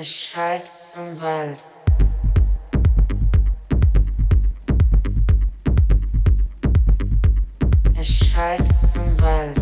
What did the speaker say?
Es schallt im Wald. Es schallt im Wald.